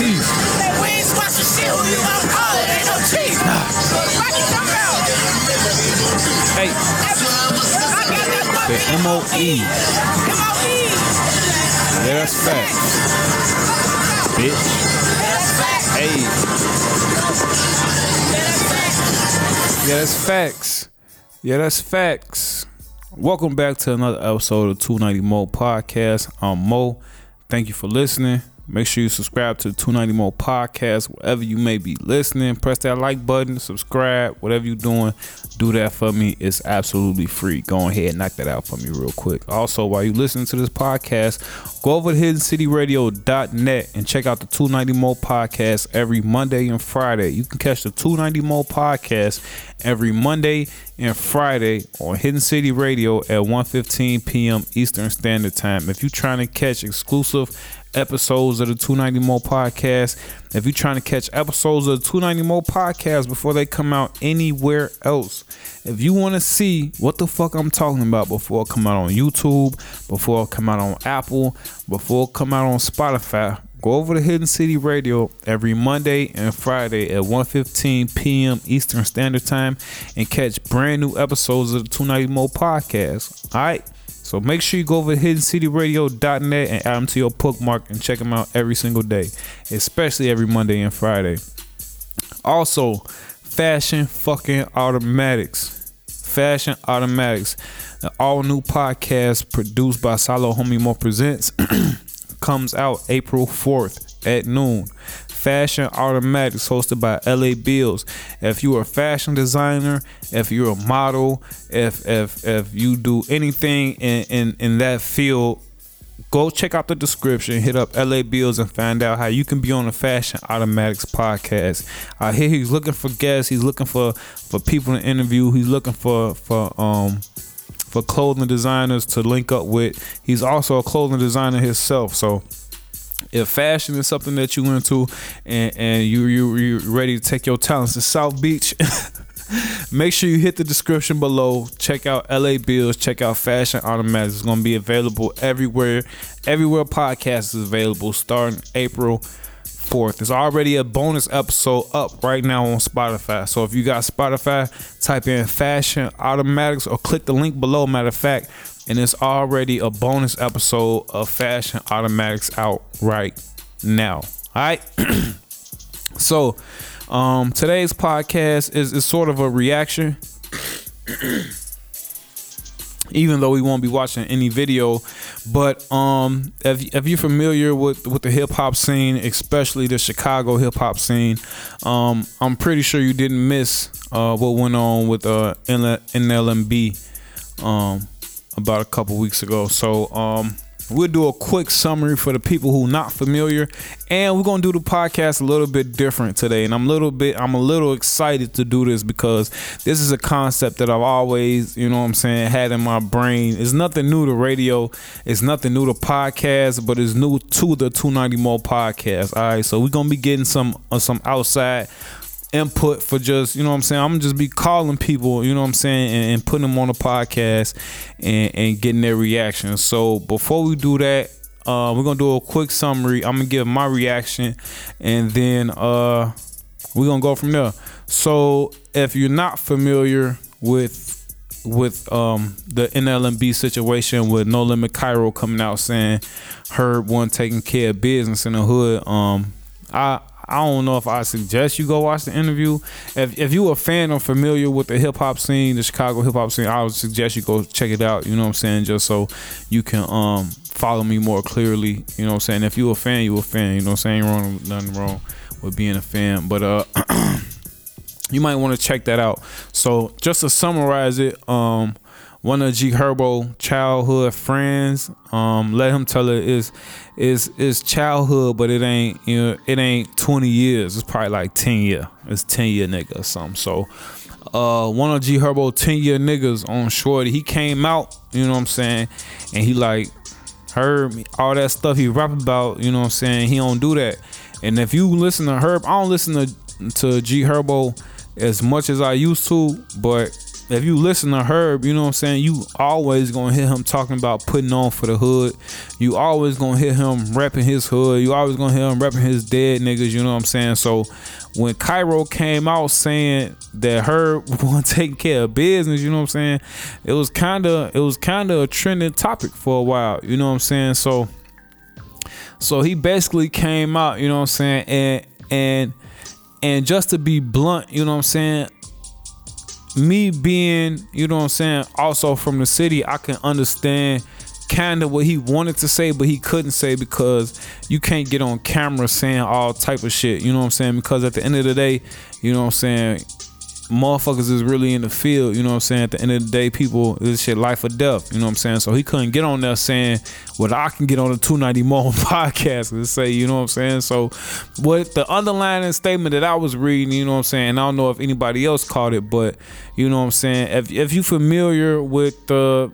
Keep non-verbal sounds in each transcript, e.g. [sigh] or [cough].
Peace. We ain't squash the shit who you call it. Ain't no cheat. Fuck you talking about? Hey, I got that the MOE. M.O.E. Yeah, that's facts. Bitch. Hey. Yeah, that's facts. Yeah, that's facts. Welcome back to another episode of 290 Mo Podcast. I'm Mo. Thank you for listening. Make sure you subscribe to the 290 Mo Podcast wherever you may be listening. Press that like button, subscribe, whatever you're doing. Do that for me. It's absolutely free. Go ahead and knock that out for me real quick. Also, while you're listening to this podcast, go over to hiddencityradio.net and check out the 290 Mo Podcast every Monday and Friday. You can catch the 290 Mo Podcast every Monday and Friday on Hidden City Radio at 1:15 p.m. Eastern Standard Time. If you're trying to catch exclusive episodes of the 290 Mo podcast, if you're trying to catch episodes of the 290 Mo podcast before they come out anywhere else, if you want to see what the fuck I'm talking about before it come out on YouTube, before it come out on Apple, before it come out on Spotify, Go over to Hidden City Radio every Monday and Friday at 1:15 p.m. Eastern Standard Time and catch brand new episodes of the 290 Mo podcast. All right. So make sure you go over to hiddencityradio.net and add them to your bookmark and check them out every single day, especially every Monday and Friday. Also, Fashion fucking Automatics. Fashion Automatics, the all new podcast produced by Salo Homie Mo Presents, [clears throat] comes out April 4th at noon. Fashion Automatics, hosted by LA Bills. If you're a fashion designer, if you're a model, if if if you do anything in in, in that field, go check out the description, hit up LA Bills and find out how you can be on the Fashion Automatics podcast. I hear he's looking for guests, he's looking for for people to interview, he's looking for for um for clothing designers to link up with. He's also a clothing designer himself, so if fashion is something that you into and, and you you you ready to take your talents to South Beach, [laughs] make sure you hit the description below. Check out LA Bills. Check out Fashion Automatics. It's gonna be available everywhere. Everywhere podcast is available starting April 4th. There's already a bonus episode up right now on Spotify. So if you got Spotify, type in Fashion Automatics or click the link below. Matter of fact, and it's already a bonus episode of Fashion Automatics out right now. All right. [clears throat] so um today's podcast is, is sort of a reaction. [clears throat] Even though we won't be watching any video, but um, if, if you're familiar with with the hip hop scene, especially the Chicago hip hop scene, um, I'm pretty sure you didn't miss uh, what went on with uh, NLMB um, about a couple weeks ago. So um, we'll do a quick summary for the people who not familiar, and we're gonna do the podcast a little bit different today. And I'm a little bit, I'm a little excited to do this because this is a concept that I've always, you know, what I'm saying, had in my brain. It's nothing new to radio. It's nothing new to podcast, but it's new to the 290 Mo podcast. All right, so we're gonna be getting some uh, some outside input for just you know what I'm saying? I'm gonna just be calling people you know what I'm saying and, and putting them on the podcast and, and getting their reaction. So before we do that uh, we're gonna do a quick summary. I'm gonna give my reaction and then uh, we're gonna go from there. So if you're not familiar with with um, the NLMB situation with No Limit Cairo coming out saying Herb wasn't taking care of business in the hood um, I I don't know if I suggest you go watch the interview. If if you a fan or familiar with the hip hop scene, the Chicago hip hop scene, I would suggest you go check it out. You know what I'm saying? Just so you can um follow me more clearly. You know what I'm saying? If you a fan, you a fan. You know what I'm saying? Wrong, nothing wrong with being a fan. But uh [clears throat] you might want to check that out. So just to summarize it, um one of G Herbo childhood friends. Um, let him tell it is is is childhood, but it ain't you know it ain't twenty years. It's probably like ten year. It's ten year nigga or something. So uh, one of G Herbo ten year niggas on Shorty. He came out, you know what I'm saying, and he like heard me, all that stuff he rap about. You know what I'm saying. He don't do that. And if you listen to Herb, I don't listen to to G Herbo as much as I used to, but if you listen to Herb, you know what I'm saying, you always gonna hear him talking about putting on for the hood. You always gonna hear him repping his hood. You always gonna hear him repping his dead niggas, you know what I'm saying? So when Cairo came out saying that Herb [laughs] wasn't taking care of business, you know what I'm saying? It was kinda it was kinda a trending topic for a while, you know what I'm saying? So so he basically came out, you know what I'm saying, and and and just to be blunt, you know what I'm saying, me being, you know what I'm saying, also from the city, I can understand kind of what he wanted to say, but he couldn't say because you can't get on camera saying all type of shit. You know what I'm saying? Because at the end of the day, you know what I'm saying, motherfuckers is really in the field, you know what I'm saying? At the end of the day, people, this shit life or death, you know what I'm saying? So he couldn't get on there saying what I can get on the 290 Mo [laughs] podcast and say, you know what I'm saying? So what the underlying statement that I was reading, you know what I'm saying? I don't know if anybody else caught it, but you know what I'm saying? If if you familiar with the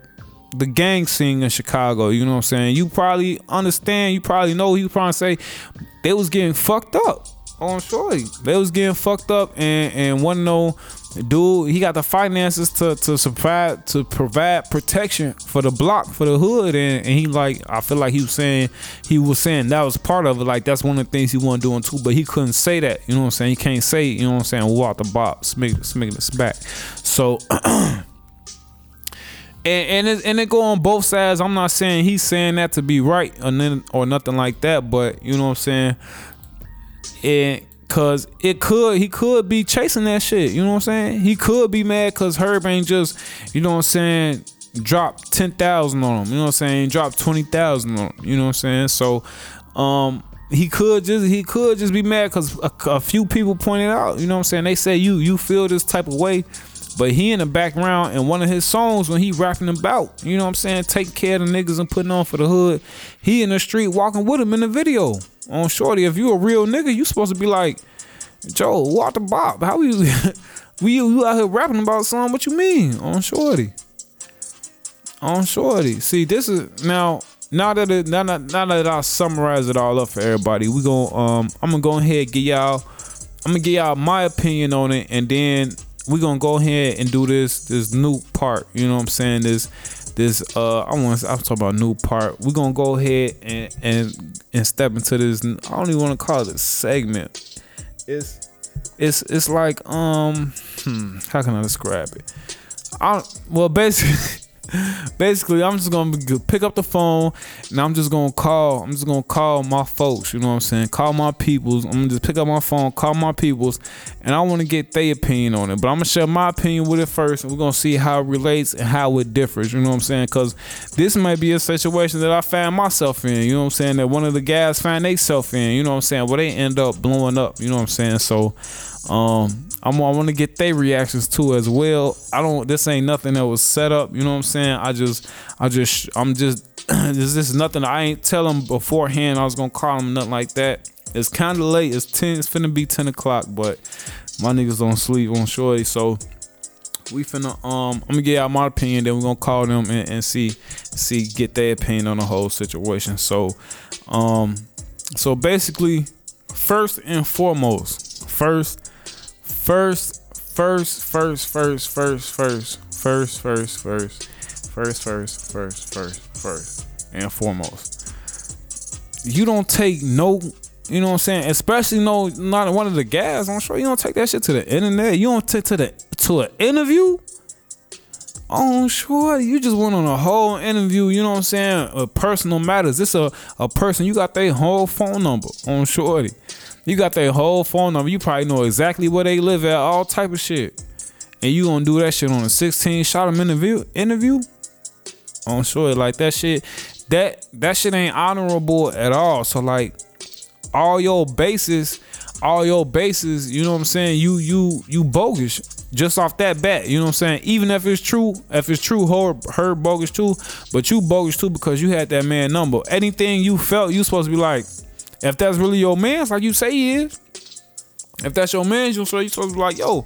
the gang scene in Chicago, you know what I'm saying? You probably understand, you probably know, you probably say they was getting fucked up on shorty. They was getting fucked up and and one no dude he got the finances to to provide to provide protection for the block for the hood and, and he like I feel like he was saying he was saying that was part of it like that's one of the things he wasn't doing too but he couldn't say that you know what I'm saying he can't say you know what I'm saying walk the box smack smack this back so [clears throat] and and it, and it go on both sides. I'm not saying he's saying that to be right or or nothing like that, but you know what I'm saying. And cause it could he could be chasing that shit. You know what I'm saying? He could be mad cause Herb ain't just you know what I'm saying drop ten thousand on him. You know what I'm saying? Drop twenty thousand on him. You know what I'm saying? So um he could just he could just be mad because a, a few people pointed out. You know what I'm saying? They say you you feel this type of way but he in the background in one of his songs when he rapping about, you know what I'm saying, taking care of the niggas and putting on for the hood. He in the street walking with him in the video on Shorty. If you a real nigga, you supposed to be like, Joe, walk the Bob. How you [laughs] we you, out here rapping about something? What you mean on Shorty? On Shorty. See, this is now now that it, now, that, now that I summarize it all up for everybody, we going um I'm gonna go ahead and get y'all I'm gonna get y'all my opinion on it, and then we're gonna go ahead and do this this new part. You know what I'm saying? This this uh I want I'm talking about new part. We're gonna go ahead and and and step into this. I don't even want to call it a segment. It's it's it's like um hmm, how can I describe it? I well basically [laughs] basically i'm just gonna pick up the phone and i'm just gonna call i'm just gonna call my folks you know what i'm saying? Call my peoples i'm gonna just pick up my phone call my peoples and i want to get their opinion on it. But i'm gonna share my opinion with it first and we're gonna see how it relates and how it differs you know what i'm saying? Because this might be a situation that i found myself in you know what i'm saying? That one of the guys find themselves in you know what i'm saying? Where they end up blowing up you know what i'm saying? So um I'm, I want to get their reactions too as well. I don't. This ain't nothing that was set up. You know what I'm saying? I just, I just, I'm just. [clears throat] this is nothing. I ain't tell them beforehand. I was gonna call them nothing like that. It's kind of late. It's ten. It's finna be ten o'clock, but my niggas don't sleep on shorty. So we finna um. I'm gonna get out my opinion. Then we're gonna call them and, and see, see, get their opinion on the whole situation. So, um, so basically, first and foremost, first First, first, first, first, first, first, first, first, first, first, first, first, first, first, and foremost. You don't take no, you know what I'm saying? Especially no, not one of the guys. I'm sure you don't take that shit to the internet. You don't take to the to an interview. Oh, sure. You just went on a whole interview, you know what I'm saying? A personal matters. This a, a person, you got their whole phone number on Shorty. You got their whole phone number. You probably know exactly where they live at, all type of shit. And you gonna do that shit on a 16 shot them interview interview? On sure like that shit. That that shit ain't honorable at all. So like all your bases, all your bases, you know what I'm saying? You you you bogus just off that bat. You know what I'm saying? Even if it's true, if it's true, her, her bogus too, but you bogus too because you had that man number. Anything you felt, you supposed to be like, if that's really your man's, like you say he is, if that's your man, you're supposed to be like, yo,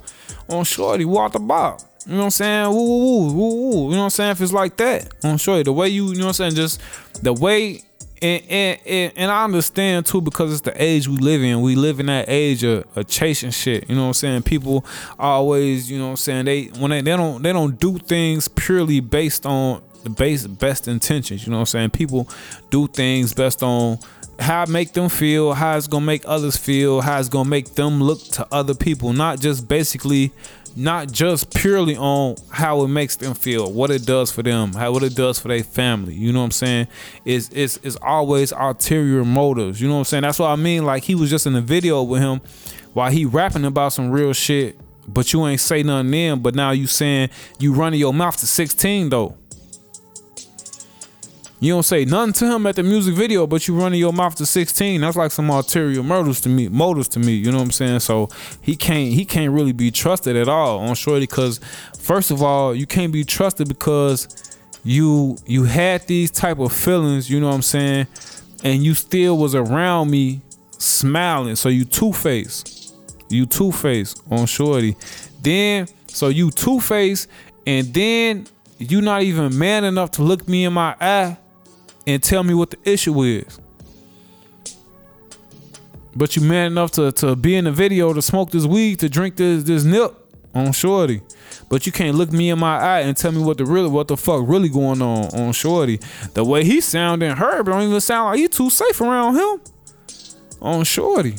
on shorty, walk the bob. You know what I'm saying? Woo, woo, woo, woo, woo. You know what I'm saying? If it's like that, on shorty, the way you, you know what I'm saying? Just the way and, and, and, and I understand too because it's the age we live in. We live in that age of, of chasing shit. You know what I'm saying? People always, you know what I'm saying, they when they, they don't they don't do things purely based on the base best intentions. You know what I'm saying? People do things based on how it make them feel, how it's gonna make others feel, how it's gonna make them look to other people, not just basically not just purely on how it makes them feel, what it does for them, how what it does for their family. You know what I'm saying? It's it's it's always ulterior motives. You know what I'm saying? That's what I mean. Like he was just in the video with him while he rapping about some real shit, but you ain't say nothing then. But now you saying you running your mouth to 16 though. You don't say nothing to him at the music video, but you running your mouth to 16. That's like some ulterior murders to me. Motives to me. You know what I'm saying? So he can't he can't really be trusted at all on Shorty because first of all, you can't be trusted because you you had these type of feelings. You know what I'm saying? And you still was around me smiling. So you two face. You two face on Shorty. Then so you two face, and then you not even man enough to look me in my eye and tell me what the issue is. But you man enough to, to be in the video to smoke this weed, to drink this this nip on Shorty. But you can't look me in my eye and tell me what the really what the fuck really going on on Shorty. The way he sounding Herb don't even sound like you too safe around him. On Shorty.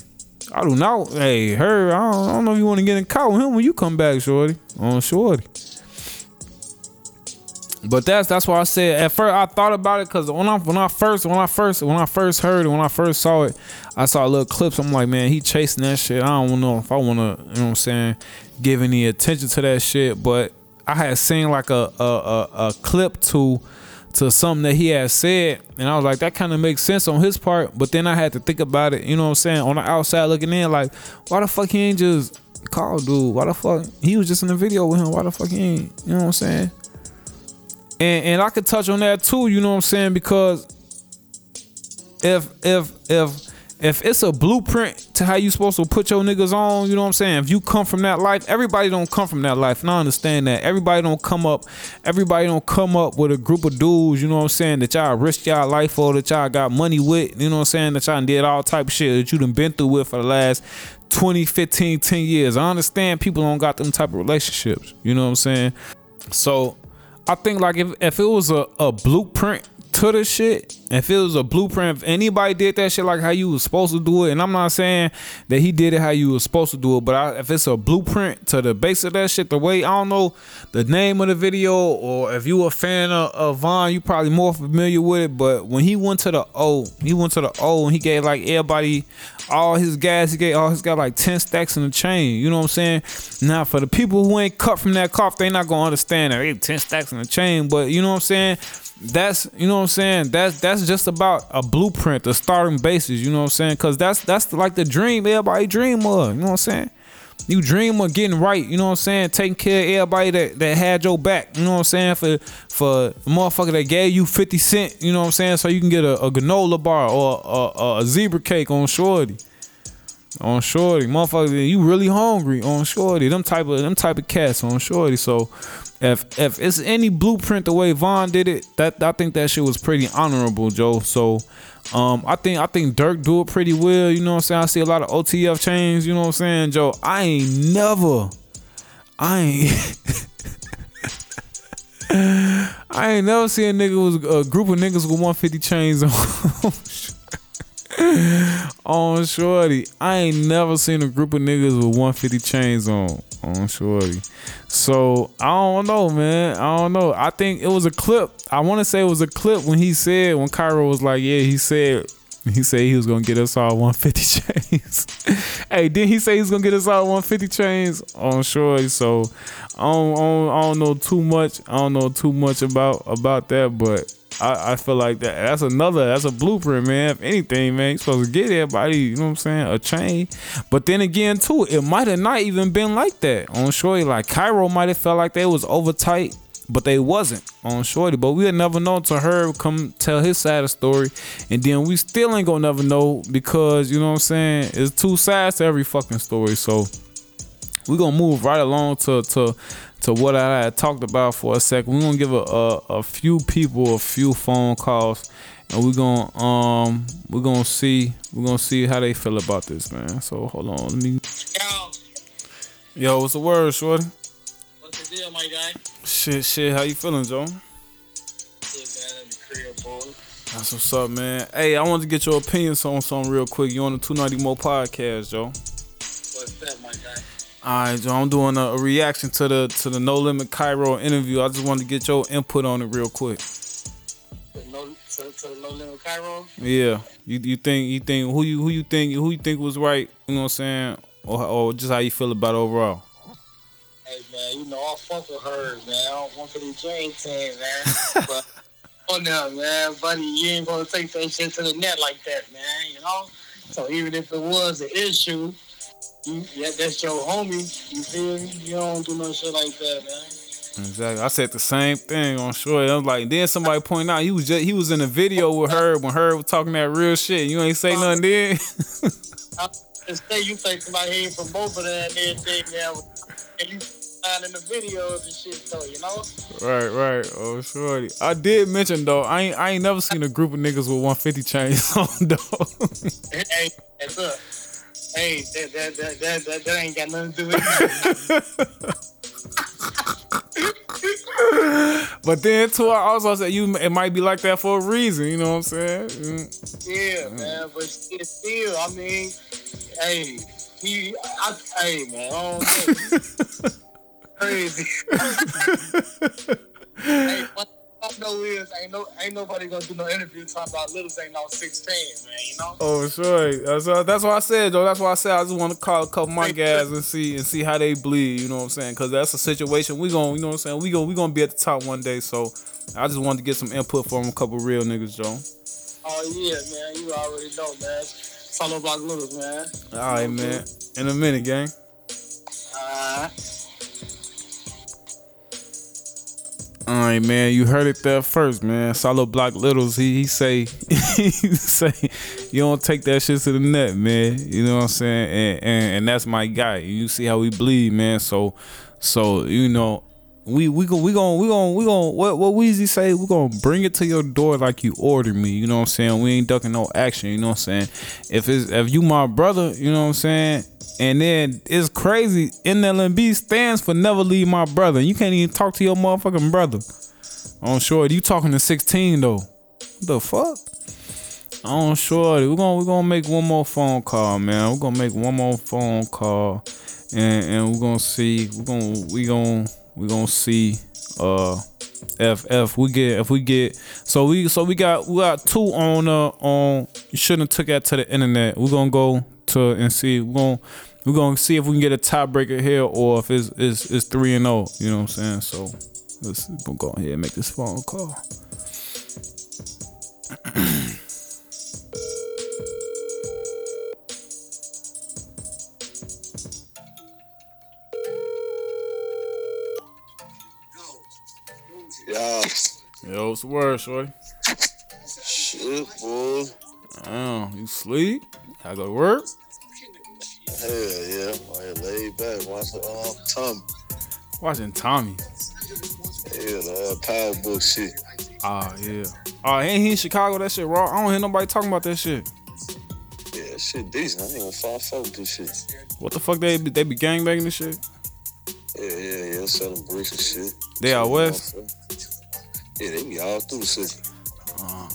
I do not know. hey Herb, I don't, I don't know if you want to get in caught with him when you come back, Shorty. On Shorty. But that's that's why I said at first I thought about it because when I when I first when I first when I first heard it when I first saw it I saw little clips. I'm like man he chasing that shit. I don't know if I want to you know what I'm saying give any attention to that shit. But I had seen like a a, a, a clip to to something that he had said and I was like that kind of makes sense on his part. But then I had to think about it you know what I'm saying on the outside looking in like why the fuck he ain't just call dude? Why the fuck he was just in the video with him. Why the fuck he ain't you know what I'm saying and and I could touch on that too, you know what I'm saying? Because if if if if it's a blueprint to how you supposed to put your niggas on, you know what I'm saying? If you come from that life, everybody don't come from that life. And I understand that. Everybody don't come up, everybody don't come up with a group of dudes, you know what I'm saying, that y'all risk y'all life for, that y'all got money with, you know what I'm saying, that y'all did all type of shit that you done been through with for the last 20, 15, 10 years. I understand people don't got them type of relationships. You know what I'm saying? So I think like if, if it was a, a blueprint to the shit, if it was a blueprint, if anybody did that shit like how you was supposed to do it, and I'm not saying that he did it how you was supposed to do it, but I, if it's a blueprint to the base of that shit, the way I don't know the name of the video, or if you a fan of, of Von, you probably more familiar with it. But when he went to the O, he went to the O and he gave like everybody all his gas. He gave oh, all his got like ten stacks in the chain. You know what I'm saying? Now for the people who ain't cut from that cough, they not gonna understand that hey, ten stacks in the chain. But you know what I'm saying? That's you know what I'm saying. That's that's just about a blueprint, a starting basis. You know what I'm saying? Cause that's that's like the dream everybody dream of. You know what I'm saying? You dream of getting right. You know what I'm saying? Taking care of everybody that, that had your back. You know what I'm saying? For for the motherfucker that gave you 50 cent. You know what I'm saying? So you can get a, a granola bar or a, a, a zebra cake on shorty on shorty. Motherfucker, you really hungry on shorty. Them type of them type of cats on shorty. So if if it's any blueprint the way Von did it, that I think that shit was pretty honorable, Joe. So um I think I think Durk do it pretty well, you know what I'm saying? I see a lot of OTF chains, you know what I'm saying, Joe. I ain't never I ain't [laughs] I ain't never seen a nigga with a group of niggas with 150 chains on [laughs] [laughs] on shorty. I ain't never seen a group of niggas with 150 chains on on shorty. So I don't know, man. I don't know. I think it was a clip. I want to say it was a clip when he said when Cairo was like, yeah, he said he said he was gonna get us all 150 [laughs] chains. [laughs] hey, didn't he say he's gonna get us all 150 chains on shorty? So I don't, I don't, I don't know too much. I don't know too much about about that, but I, I feel like that that's another that's a blueprint, man. If anything, man, you supposed to get everybody, you know what I'm saying, a chain. But then again, too, it might have not even been like that on Shorty. Like Cairo might have felt like they was over tight, but they wasn't on Shorty. But we'll never know to her come tell his side of the story, and then we still ain't gonna never know because you know what I'm saying. It's two sides to every fucking story. So we're gonna move right along to to to what I had talked about for a second. We're gonna give a, a, a few people a few phone calls, and we're gonna um we're gonna see we're gonna see how they feel about this, man. So hold on, let me. Yo, Yo, what's the word, shorty? what's the deal, my guy? Shit, shit. How you feeling, Joe? Shit, man, in the crib, boy. That's what's up, man. Hey, I wanted to get your opinions on something real quick. You on the 290 Mo podcast, Joe? All right, Joe. I'm doing a, a reaction to the to the No Limit Cairo interview. I just wanted to get your input on it real quick. No, to, to no limit Cairo. Yeah, you you think you think who you who you think who you think was right? You know what I'm saying? Or or just how you feel about it overall? Hey, man, you know I fuck with her, man. I don't want for the dream team, man. [laughs] but oh no, man, buddy, you ain't gonna take that shit to the net like that, man. You know. So even if it was an issue, yeah, that's your homie. You feel me? You don't do no shit like that, man. Exactly. I said the same thing on short. I was like, then somebody pointed out he was just he was in a video with her when her was talking that real shit. You ain't say nothing then. I just say you take somebody here from both of them and everything. At least sign in the videos and shit, though, you know. right, right. Oh, shorty. I did mention though, I ain't I ain't never seen a group of niggas with 150 chains [laughs] on though. Hey, hey, look. Hey, that that, that that that that ain't got nothing to do with it. [laughs] but then too, I also said you it might be like that for a reason. You know what I'm saying? Mm. Yeah, man. But still, I mean, hey, he, I, hey, man, I don't know. [laughs] Crazy. [laughs] hey, what I know is ain't no ain't nobody gonna do no interview talking about Littles ain't no 16, man. You know. Oh, sure. That's, uh, that's what I said, though. That's why I said I just want to call a couple of my guys and see and see how they bleed. You know what I'm saying? Because that's a situation we going. You know what I'm saying? We going we gonna be at the top one day. So I just wanted to get some input from a couple real niggas, Joe. Oh yeah, man. You already know, man. Solo Block Littles, man. All right, man. In a minute, gang. Uh, All right, man. You heard it there first, man. Solo Block Littles. He he say [laughs] he say you don't take that shit to the net, man. You know what I'm saying? And and, and that's my guy. You see how we bleed, man. So so you know. We we gon' we gon' we gon' we gon' what what Weezy say? We gonna bring it to your door like you ordered me. You know what I'm saying? We ain't ducking no action. You know what I'm saying? If it's if you my brother, you know what I'm saying? And then it's crazy. NLMB stands for never leave my brother. You can't even talk to your motherfucking brother. On short, you talking to 16 though. What the fuck? On short, we're gonna we're gonna make one more phone call, man. We're gonna make one more phone call, and and we're gonna see. We're gonna we gonna we gonna see. Uh, if if we get if we get so we so we got we got two on uh on you shouldn't have took that to the internet. We're gonna go to and see. We're gonna we're gonna see if we can get a tiebreaker here or if it's it's, it's three and zero. You know what I'm saying? So let's go ahead and make this phone call. Yo, what's the word, shit, boy. Damn, you sleep? I go work. Hell yeah. I laid back. Watch the um, Tommy. Watching Tommy. Yeah, the uh, power book shit. Ah, yeah. Oh, ain't he in Chicago? That shit raw. I don't hear nobody talking about that shit. Yeah, that shit decent. I ain't gonna fall folk with this shit. What the fuck they be- they be gangbanging this shit? Yeah, yeah, yeah. Selling bricks and shit. They out west. Yeah, they be all through the city.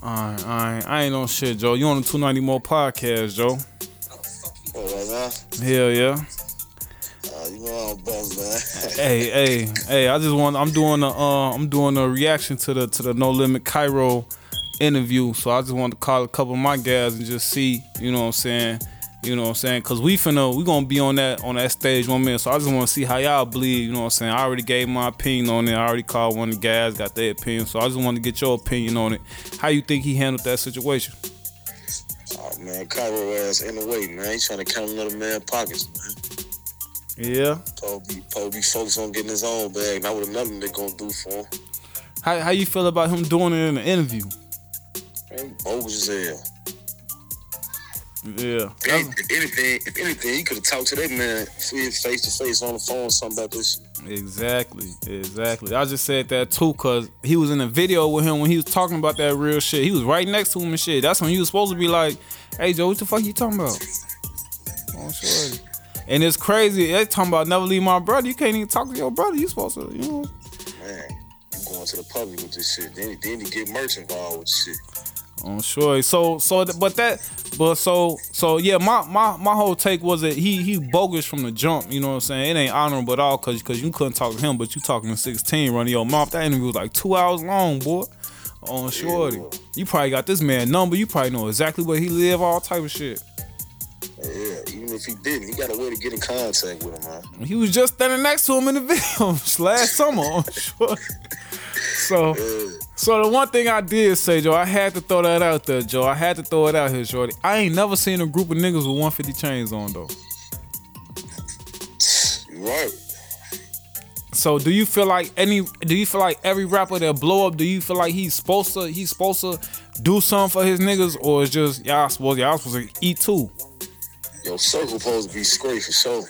Alright, alright. I ain't on shit, Joe. You on the 290 Mo podcast, Joe? Right? Hell yeah. Uh, you know I'm bummed, man. [laughs] hey, hey, hey, I just want I'm doing a uh I'm doing a reaction to the to the No Limit Cairo interview. So I just wanted to call a couple of my guys and just see, you know what I'm saying? You know what I'm saying? Cause we finna we gonna be on that on that stage one minute. So I just wanna see how y'all bleed, you know what I'm saying? I already gave my opinion on it. I already called one of the guys, got their opinion. So I just wanna get your opinion on it. How you think he handled that situation? oh, man, Cairo ass in the way, man. He trying to count another man pockets, man. Yeah. Probably, probably focused on getting his own bag. Not what another nigga gonna do for him. How how you feel about him doing it in the interview? Man, bogus as hell. Yeah. If anything, if anything, he could have talked to that man face to face on the phone, something about this. Exactly, exactly. I just said that too, cause he was in a video with him when he was talking about that real shit. He was right next to him and shit. That's when he was supposed to be like, "Hey Joe, what the fuck you talking about?" Oh. And it's crazy. They talking about never leave my brother. You can't even talk to your brother. You supposed to, you know. Man, you going to the public with this shit. Then, then you get merch involved with shit. Oh, sure. So, so, but that, but so, so, yeah. My, my, my whole take was that he, he bogus from the jump. You know what I'm saying? It ain't honorable at all, cause, cause you couldn't talk to him, but you talking to 16, running your mouth. That interview was like two hours long, boy. Oh, On shorty, you probably got this man number. You probably know exactly where he live, all type of shit. Oh, yeah, even if he didn't, he got a way to get in contact with him, man. He was just standing next to him in the [laughs] video last summer. Oh, On shorty. [laughs] So, [laughs] so the one thing I did say, Joe, I had to throw that out there, Joe. I had to throw it out here, shorty. I ain't never seen a group of niggas with 150 chains on though. Right. So do you feel like any do you feel like every rapper that blow up, do you feel like he's supposed to he's supposed to do something for his niggas or it's just y'all supposed y'all supposed to eat too? Your circle supposed to be straight for sure.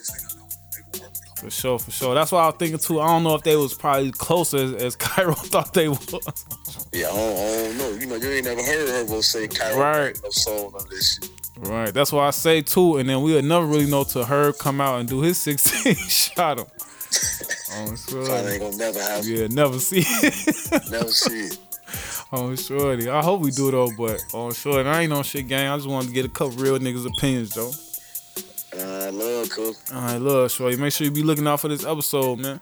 For sure, for sure. That's what I was thinking too. I don't know if they was probably close as, as [laughs] Cairo thought they was. Yeah, I don't, I don't know. You know, you ain't never heard Herbo say Kyrie Right. no soul on this shit. Right. That's why I say too, and then we'll never really know till Herb come out and do his [laughs] 16 shot him. [laughs] Oh, Probably sure. ain't gonna never happen. Yeah, never see it. Never see it. Oh, shorty. I hope we do though, but oh, on shorty, I ain't on shit gang. I just wanted to get a couple real niggas' opinions, though. Love, cool. All right, love, shorty. Make sure you be looking out for this episode, man.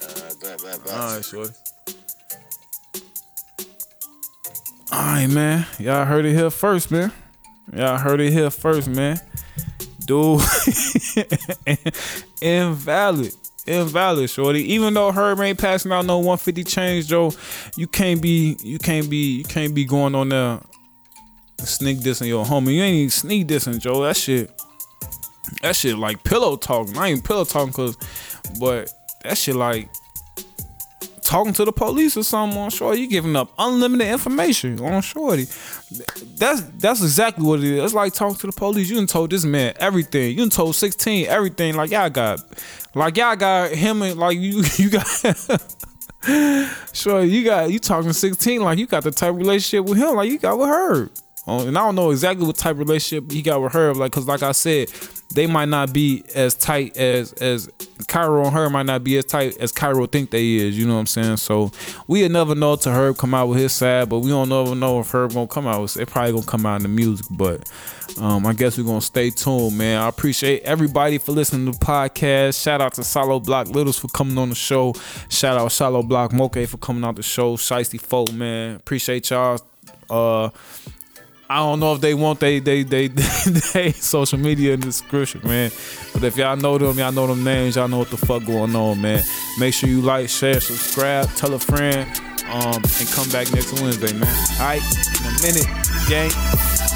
Uh. All right, shorty. All right, man. Y'all heard it here first, man. Y'all heard it here first, man. Dude, [laughs] invalid. Invalid, shorty. Even though Herb ain't passing out no 150 change, Joe, you can't be, you can't be, you can't be going on there sneak dissing your homie. You ain't even sneak dissing, Joe. That shit, that shit like pillow talking. I ain't pillow talking, cause, but that shit like talking to the police or something on shorty. You giving up unlimited information on shorty. That's that's exactly what it is. It's like talking to the police. You done told this man everything. You done told 16 everything. Like y'all got, like y'all got him and like you [laughs] you got. [laughs] sure, you got you talking 16 like you got the type relationship with him like you got with her. And I don't know exactly what type of relationship he got with her, like, cause like I said, they might not be as tight as as Cairo and her might not be as tight as Cairo think they is. You know what I'm saying? So we'll never know till Herb come out with his side, but we don't never know if Herb gonna come out. It probably gonna come out in the music, but um, I guess we're gonna stay tuned, man. I appreciate everybody for listening to the podcast. Shout out to Solo Block Littles for coming on the show. Shout out Solo Block Moke for coming out the show. Shiesty folk, man. Appreciate y'all. Uh, I don't know if they want they they they [laughs] they social media in the description, man. But if y'all know them, y'all know them names, y'all know what the fuck going on, man. Make sure you like, share, subscribe, tell a friend, um, and come back next Wednesday, man. All right, in a minute, gang.